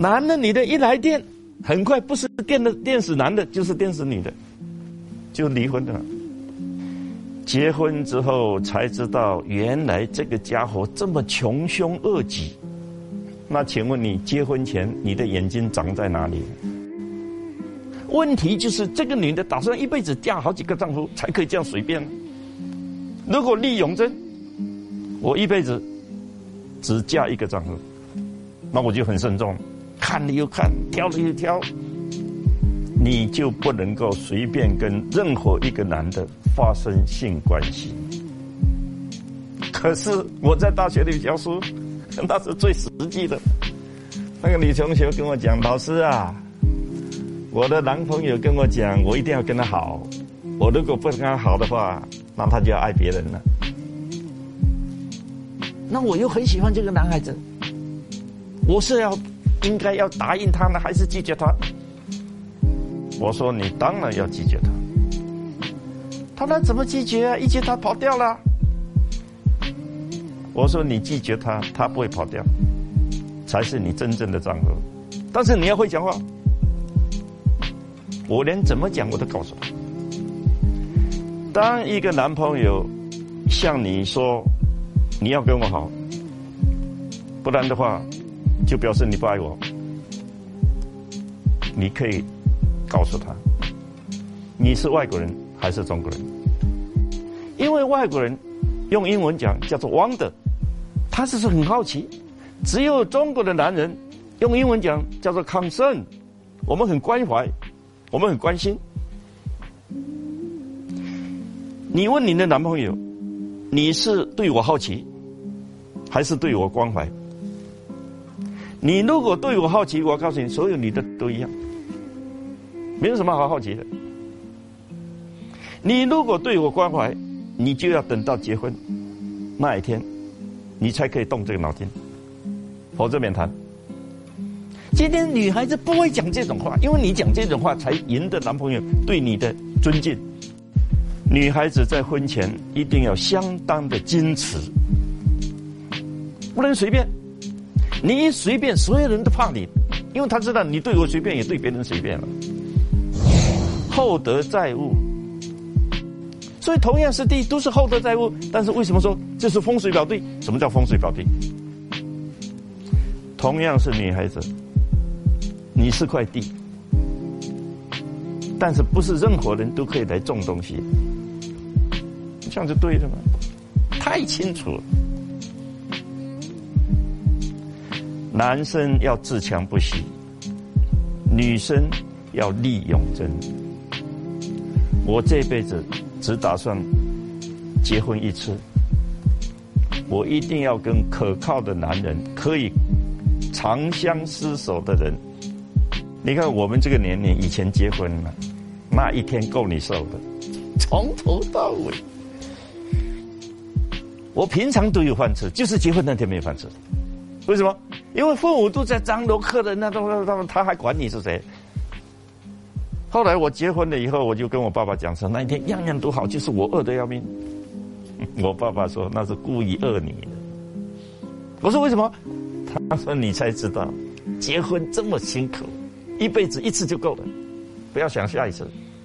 男的女的一来电，很快不是电的电死男的，就是电死女的，就离婚的。结婚之后才知道，原来这个家伙这么穷凶恶极。那请问你结婚前你的眼睛长在哪里？问题就是这个女的打算一辈子嫁好几个丈夫才可以这样随便。如果李永贞，我一辈子只嫁一个丈夫，那我就很慎重，看了又看，挑了又挑，你就不能够随便跟任何一个男的发生性关系。可是我在大学里教书。那是最实际的。那个女同学跟我讲：“老师啊，我的男朋友跟我讲，我一定要跟他好。我如果不跟他好的话，那他就要爱别人了。那我又很喜欢这个男孩子，我是要应该要答应他呢，还是拒绝他？”我说：“你当然要拒绝他。”他那怎么拒绝啊？一接他跑掉了。我说你拒绝他，他不会跑掉，才是你真正的丈夫。但是你要会讲话，我连怎么讲我都告诉他。当一个男朋友向你说你要跟我好，不然的话就表示你不爱我，你可以告诉他你是外国人还是中国人，因为外国人用英文讲叫做 wonder。他只是很好奇，只有中国的男人用英文讲叫做 concern，我们很关怀，我们很关心。你问你的男朋友，你是对我好奇，还是对我关怀？你如果对我好奇，我告诉你，所有女的都一样，没有什么好好奇的。你如果对我关怀，你就要等到结婚那一天。你才可以动这个脑筋，否则免谈。今天女孩子不会讲这种话，因为你讲这种话才赢得男朋友对你的尊敬。女孩子在婚前一定要相当的矜持，不能随便。你一随便，所有人都怕你，因为他知道你对我随便，也对别人随便了。厚德载物。所以同样是地，都是厚德载物。但是为什么说这是风水宝地？什么叫风水宝地？同样是女孩子，你是块地，但是不是任何人都可以来种东西？这样就对了吗？太清楚了。男生要自强不息，女生要利用真。我这辈子。只打算结婚一次，我一定要跟可靠的男人，可以长相厮守的人。你看我们这个年龄，以前结婚了，那一天够你受的，从头到尾。我平常都有饭吃，就是结婚那天没有饭吃。为什么？因为父母都在张罗客人，那都他们他还管你是谁？后来我结婚了以后，我就跟我爸爸讲说，那一天样样都好，就是我饿得要命。我爸爸说那是故意饿你。我说为什么？他说你才知道，结婚这么辛苦，一辈子一次就够了，不要想下一次。